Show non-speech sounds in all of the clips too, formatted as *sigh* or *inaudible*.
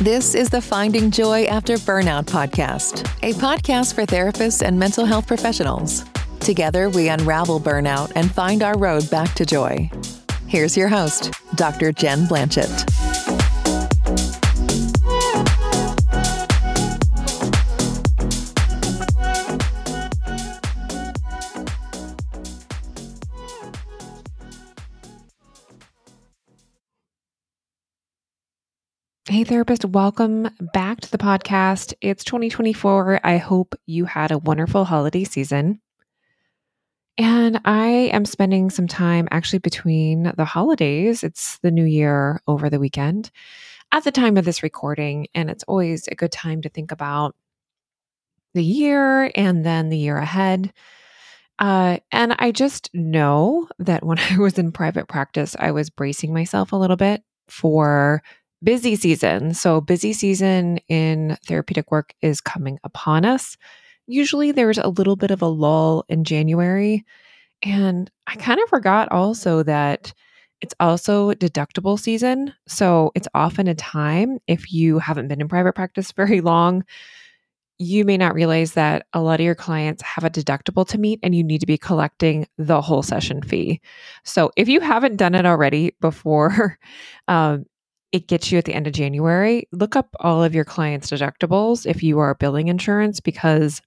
This is the Finding Joy After Burnout podcast, a podcast for therapists and mental health professionals. Together, we unravel burnout and find our road back to joy. Here's your host, Dr. Jen Blanchette. Therapist, welcome back to the podcast. It's 2024. I hope you had a wonderful holiday season. And I am spending some time actually between the holidays. It's the new year over the weekend at the time of this recording. And it's always a good time to think about the year and then the year ahead. Uh, and I just know that when *laughs* I was in private practice, I was bracing myself a little bit for busy season. So, busy season in therapeutic work is coming upon us. Usually, there's a little bit of a lull in January. And I kind of forgot also that it's also deductible season. So, it's often a time, if you haven't been in private practice *laughs* very long, you may not realize that a lot of your clients have a deductible to meet and you need to be collecting the whole session fee. So if you haven't done it already before *laughs* um, it gets you at the end of January, look up all of your clients' deductibles if you are billing insurance because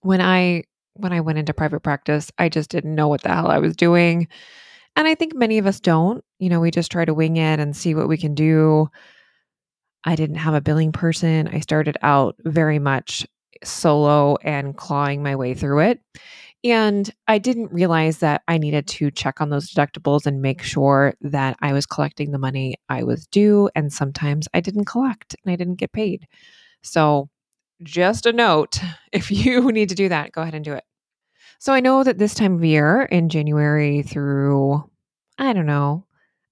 when I when I went into private practice, I just didn't know what the hell I was doing. And I think many of us don't. You know, we just try to wing it and see what we can do. I didn't have a billing person. I started out very much solo and clawing my way through it. And I didn't realize that I needed to check on those deductibles and make sure that I was collecting the money I was due. And sometimes I didn't collect and I didn't get paid. So, just a note *laughs* if you *laughs* need to do that, go ahead and do it. So, I know that this time of year in January through, I don't know,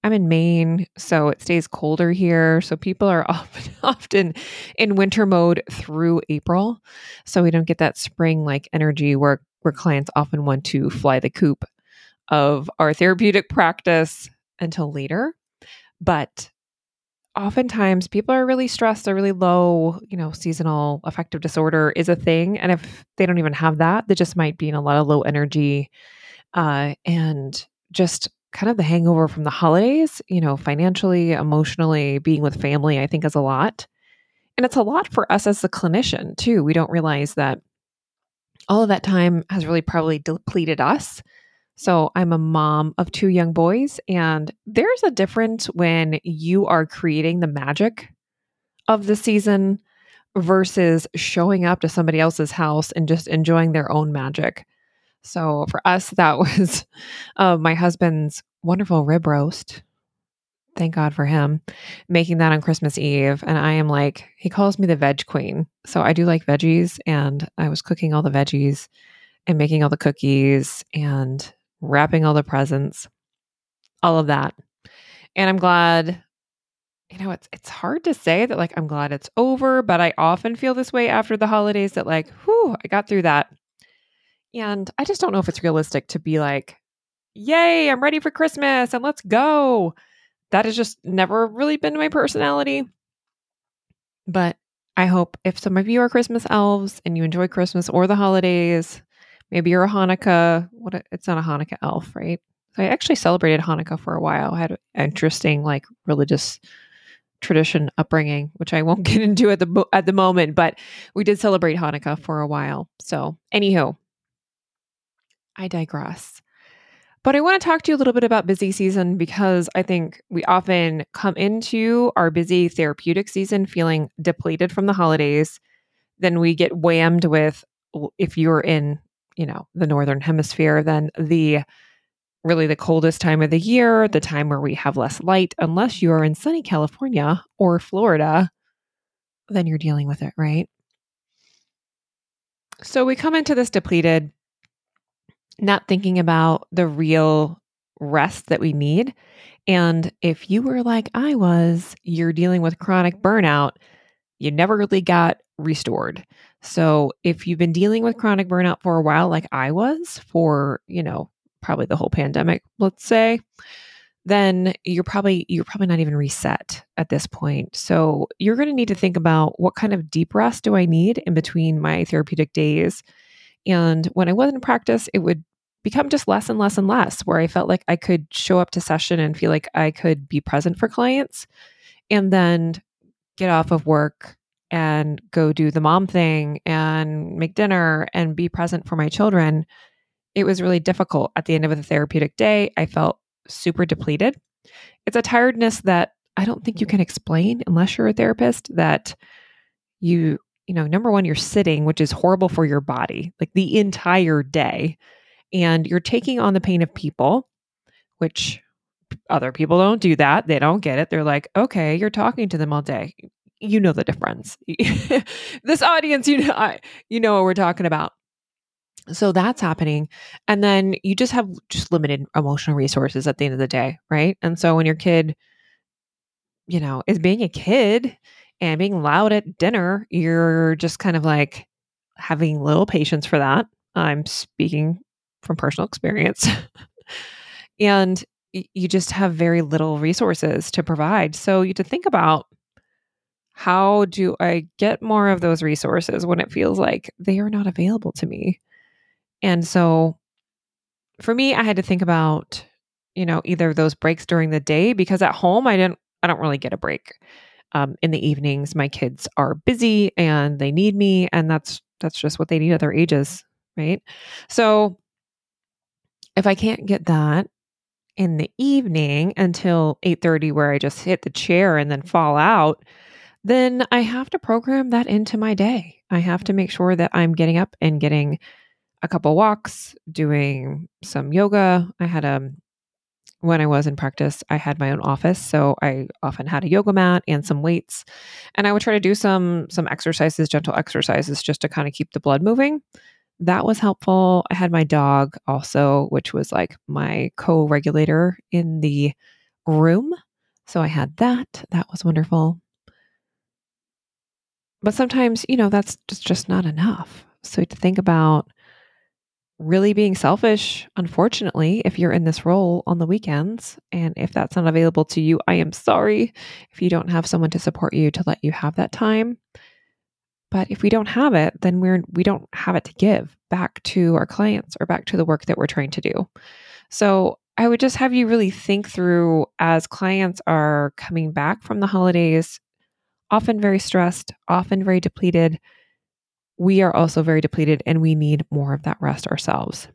I'm in Maine, so it stays colder here. So people are *laughs* often, often in winter mode through April. So we don't get that spring like energy where where clients often want to fly the coop of our therapeutic practice until later. But oftentimes people are really stressed, they're really low, you know, seasonal affective disorder is a thing. And if they don't even have that, they just might be in a lot of low energy uh, and just kind of the hangover from the holidays, you know, financially, emotionally, being with family, I think is a lot. And it's a lot for us as a clinician, too. We don't realize that all of that time has really probably depleted us. So I'm a mom of two young boys, and there's a difference when you are creating the magic of the season versus showing up to somebody else's house and just enjoying their own magic. So for us, *laughs* that was uh, my husband's wonderful rib roast thank God for him making that on Christmas Eve. And I am like, he calls me the veg queen. So I do like veggies. And I was cooking all the veggies and making all the cookies and wrapping all the presents, all of that. And I'm glad, you know, it's it's hard to say that like I'm glad it's over, but I often feel this way after the holidays that like, whew, I got through that. And I just don't know if it's realistic to be like, yay, I'm ready for Christmas and let's go that has just never really been my personality. But I hope if some of you are Christmas elves and you enjoy Christmas or the holidays, maybe you're a Hanukkah. What a, it's not a Hanukkah elf, right? I actually celebrated Hanukkah for a while. I had an interesting like religious tradition upbringing, which I won't *laughs* get into at the at the moment, but we did celebrate Hanukkah for a while. So, anywho, I digress. But I want to talk to you a little bit about busy season because I think we often come into our busy therapeutic season feeling depleted from the holidays. Then we get whammed with, if you're in, you know, the northern hemisphere, then the really the coldest time of the year, the time where we have less light, unless you are in sunny California or Florida, then you're dealing with it, right? So we come into this depleted not thinking about the real rest that we need. And if you were like I was, you're dealing with chronic burnout, you never really got restored. So if you've been dealing with chronic burnout for a while, like I was for, you know, probably the whole pandemic, let's say, then you're probably you're probably not even reset at this point. So you're going to need to think about what kind of deep rest do I need in between my therapeutic days. And when I wasn't in practice, it would become just less and less and less where I felt like I could show up to session and feel like I could be present for clients and then get off of work and go do the mom thing and make dinner and be present for my children. It was really difficult at the end of the therapeutic day. I felt super depleted. It's a tiredness that I don't think you can explain unless you're a therapist that you, you know, number one, you're sitting, which is horrible for your body, like the entire day. And you're taking on the pain of people, which other people don't do that. They don't get it. They're like, okay, you're talking to them all day. You know the difference. *laughs* this audience, you know, I, you know what we're talking about. So that's happening. And then you just have just limited emotional resources at the end of the day, right? And so when your kid, you know, is being a kid and being loud at dinner, you're just kind of like having little patience for that. I'm speaking from personal experience. *laughs* and you just have very little resources to provide. So you to think about how do I get more of those resources when it feels like they are not available to me? And so for me, I had to think about, you know, either those breaks during the day because at home I didn't I don't really get a break. Um, in the evenings, my kids are busy and they need me, and that's that's just what they need at their ages, right? So if I can't get that in the evening until 8:30 where I just hit the chair and then fall out, then I have to program that into my day. I have to make sure that I'm getting up and getting a couple walks, doing some yoga. I had a um, when I was in practice, I had my own office, so I often had a yoga mat and some weights, and I would try to do some some exercises, gentle exercises, just to kind of keep the blood moving. That was helpful. I had my dog also, which was like my co-regulator in the room, so I had that. That was wonderful. But sometimes, you know, that's just, just not enough. So to think about really being selfish, unfortunately, if you're in this role on the weekends. And if that's not available to you, I am sorry if you don't have someone to support you to let you have that time. But if we don't have it, then we're we don't have it to give back to our clients or back to the work that we're trying to do. So I would just have you really think through as clients are coming back from the holidays, often very stressed, often very depleted we are also very depleted and we need more of that rest ourselves.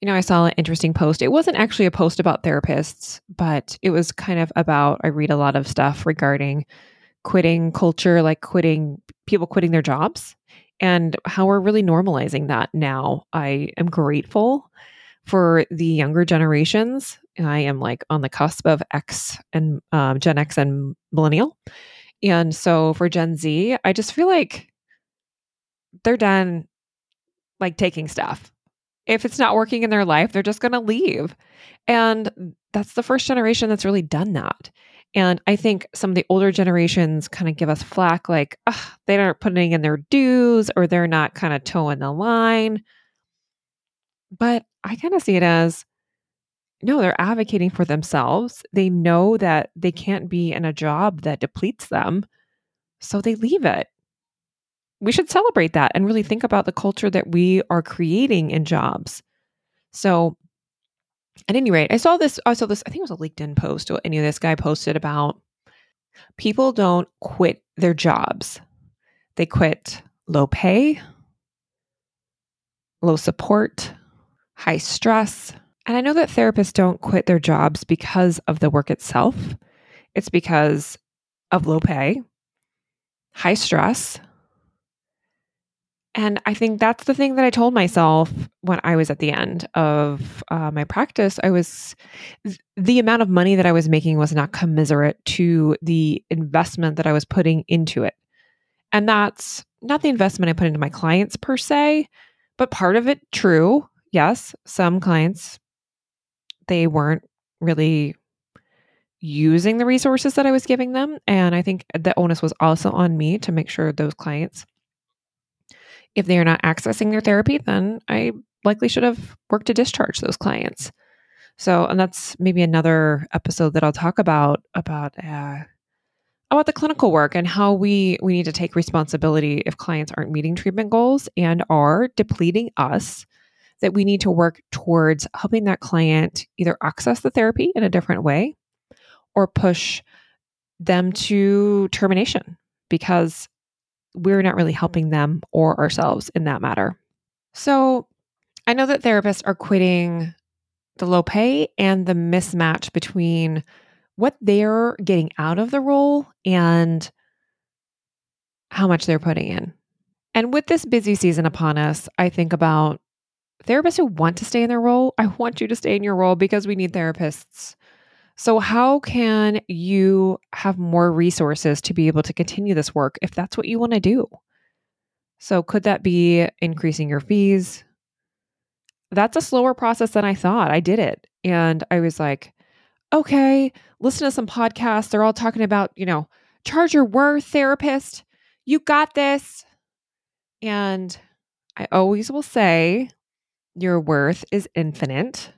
You know, I saw an interesting post. It wasn't actually a post about therapists, but it was kind of about I read a lot of stuff regarding quitting culture, like quitting people quitting their jobs and how we're really normalizing that now. I am grateful for the younger generations. I am like on the cusp of X and um, Gen X and millennial. And so for Gen Z, I just feel like they're done like taking stuff. If it's not working in their life, they're just going to leave. And that's the first generation that's really done that. And I think some of the older generations kind of give us flack like, they aren't putting in their dues or they're not kind of toeing the line. But I kind of see it as no, they're advocating for themselves. They know that they can't be in a job that depletes them, so they leave it. We should celebrate that and really think about the culture that we are creating in jobs. So, at any rate, I saw this. I saw this. I think it was a LinkedIn post. Or any of this guy posted about people don't quit their jobs; they quit low pay, low support, high stress, and I know that therapists don't quit their jobs because of the work itself, it's because of low pay, high stress. And I think that's the thing that I told myself when I was at the end of uh, my practice. I was, the amount of money that I was making was not commiserate to the investment that I was putting into it. And that's not the investment I put into my clients per se, but part of it true. Yes, some clients they weren't really using the resources that I was giving them. And I think the onus was also on me to make sure those clients, if they are not accessing their therapy, then I likely should have worked to discharge those clients. So, and that's maybe another episode that I'll talk about about uh, about the clinical work and how we we need to take responsibility if clients aren't meeting treatment goals and are depleting us that we need to work towards helping that client either access the therapy in a different way or push them to termination because we're not really helping them or ourselves in that matter. So, I know that therapists are quitting the low pay and the mismatch between what they're getting out of the role and how much they're putting in. And with this busy season upon us, I think about therapists who want to stay in their role. I want you to stay in your role because we need therapists. So, how can you have more resources to be able to continue this work if that's what you want to do? So, could that be increasing your fees? That's a slower process than I thought. I did it and I was like, okay, listen to some podcasts. They're all talking about, you know, charge your worth, therapist. You got this. And I always will say your worth is infinite.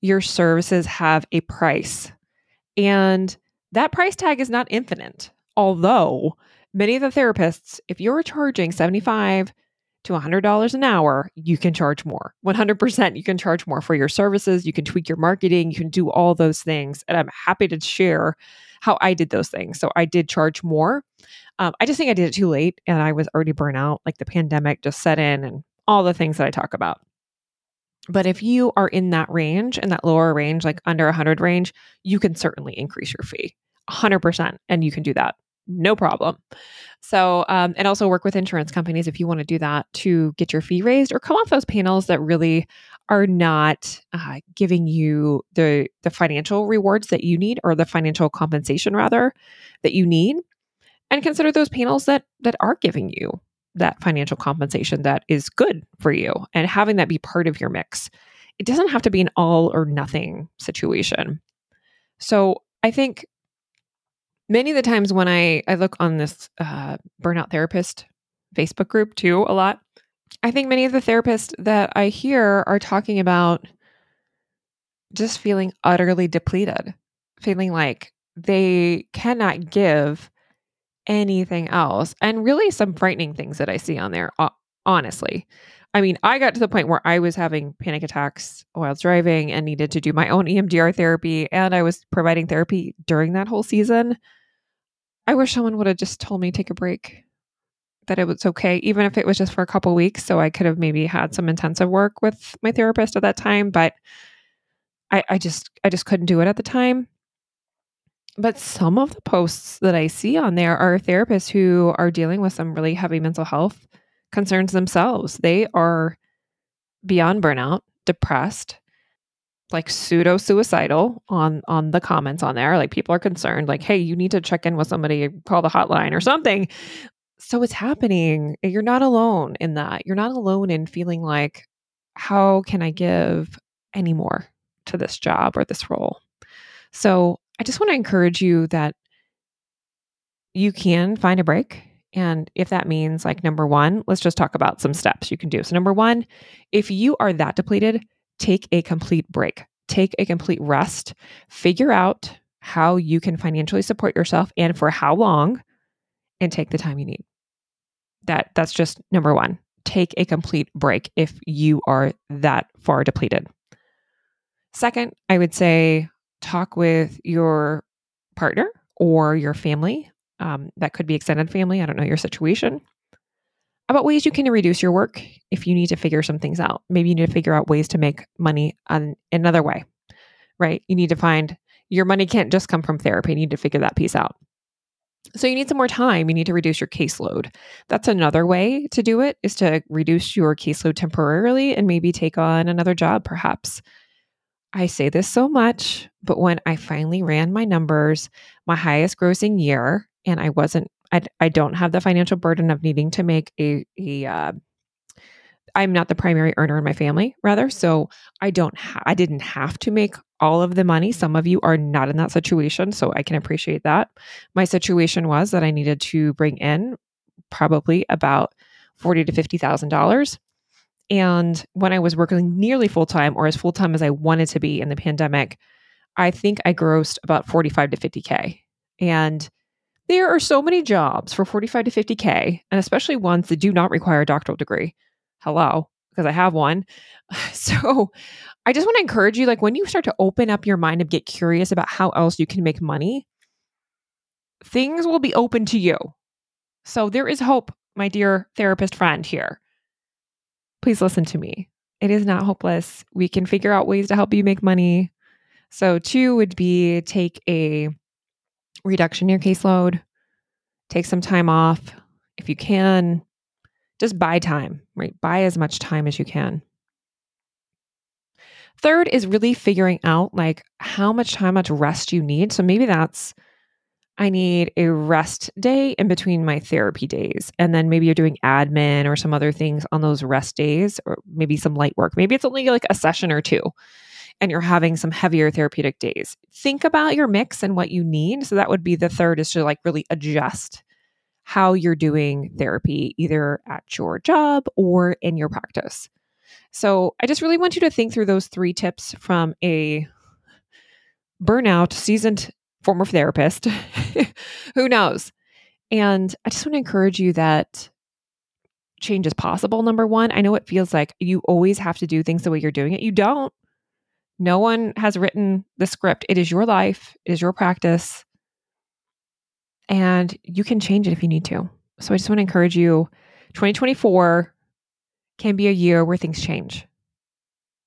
Your services have a price. And that price tag is not infinite. Although many of the therapists, if you're charging 75 to $100 an hour, you can charge more. 100% you can charge more for your services. You can tweak your marketing. You can do all those things. And I'm happy to share how I did those things. So I did charge more. Um, I just think I did it too late and I was already burnt out. Like the pandemic just set in and all the things that I talk about. But if you are in that range, in that lower range, like under 100 range, you can certainly increase your fee 100%. And you can do that no problem. So, um, and also work with insurance companies if you want to do that to get your fee raised or come off those panels that really are not uh, giving you the the financial rewards that you need or the financial compensation rather that you need, and consider those panels that that are giving you that financial compensation that is good for you and having that be part of your mix. It doesn't have to be an all or nothing situation. So, I think many of the times when I, I look on this uh, burnout therapist Facebook group too, a lot, I think many of the therapists that I hear are talking about just feeling utterly depleted, feeling like they cannot give anything else. And really, some frightening things that I see on there, honestly. I mean, I got to the point where I was having panic attacks while driving and needed to do my own EMDR therapy. And I was providing therapy during that whole season. I wish someone would have just told me take a break, that it was okay, even if it was just for a couple weeks. So I could have maybe had some intensive work with my therapist at that time. But I, I just, I just couldn't do it at the time. But some of the posts that I see on there are therapists who are dealing with some really heavy mental health concerns themselves. They are beyond burnout, depressed, like pseudo suicidal on on the comments on there. Like people are concerned, like, hey, you need to check in with somebody, call the hotline or something. So it's happening. You're not alone in that. You're not alone in feeling like, how can I give any more to this job or this role? So I just want to encourage you that you can find a break and if that means like number one, let's just talk about some steps you can do. So, number one, if you are that depleted, take a complete break, take a complete rest, figure out how you can financially support yourself and for how long, and take the time you need. That that's just number one. Take a complete break if you are that far depleted. Second, I would say talk with your partner or your family um, that could be extended family. I don't know your situation. About ways you can reduce your work if you need to figure some things out. Maybe you need to figure out ways to make money on another way, right? You need to find your money can't just come from therapy. You need to figure that piece out. So you need some more time. You need to reduce your caseload. That's another way to do it is to reduce your caseload temporarily and maybe take on another job perhaps. I say this so much, but when I finally ran my numbers, my highest grossing year and I wasn't I, I don't have the financial burden of needing to make a a uh, I'm not the primary earner in my family, rather. So I don't, ha- I didn't have to make all of the money. Some of you are not in that situation, so I can appreciate that. My situation was that I needed to bring in probably about forty to fifty thousand dollars, And when I was working nearly full time or as full time as I wanted to be in the pandemic, I think I grossed about 45 to 50K. And there are so many jobs for 45 to 50K, and especially ones that do not require a doctoral degree. Hello, because I have one. *laughs* So I just want to encourage you like when you start to open up your mind and get curious about how else you can make money, things will be open to you. So there is hope, my dear therapist friend here. Please listen to me. It is not hopeless. We can figure out ways to help you make money. So, two would be take a reduction in your caseload, take some time off. If you can, just buy time, right? Buy as much time as you can. Third is really figuring out like how much time, how much rest you need. So maybe that's I need a rest day in between my therapy days. And then maybe you're doing admin or some other things on those rest days, or maybe some light work. Maybe it's only like a session or two and you're having some heavier therapeutic days. Think about your mix and what you need. So that would be the third is to like really adjust how you're doing therapy, either at your job or in your practice. So I just really want you to think through those three tips from a burnout, seasoned former therapist. *laughs* Who knows? And I just want to encourage you that change is possible. Number one, I know it feels like you always have to do things the way you're doing it. You don't. No one has written the script. It is your life, it is your practice and you can change it if you need to. So I just want to encourage you 2024 can be a year where things change.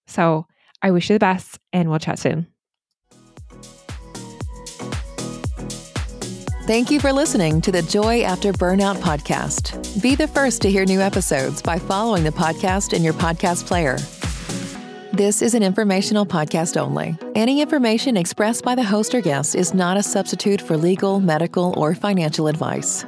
So I wish you the best and we'll chat soon. Thank you for listening to the Joy After Burnout podcast. Be the first to hear new episodes by following the podcast in your podcast player. This is an informational podcast only. Any information expressed by the host or guest is not a substitute for legal, medical, or financial advice.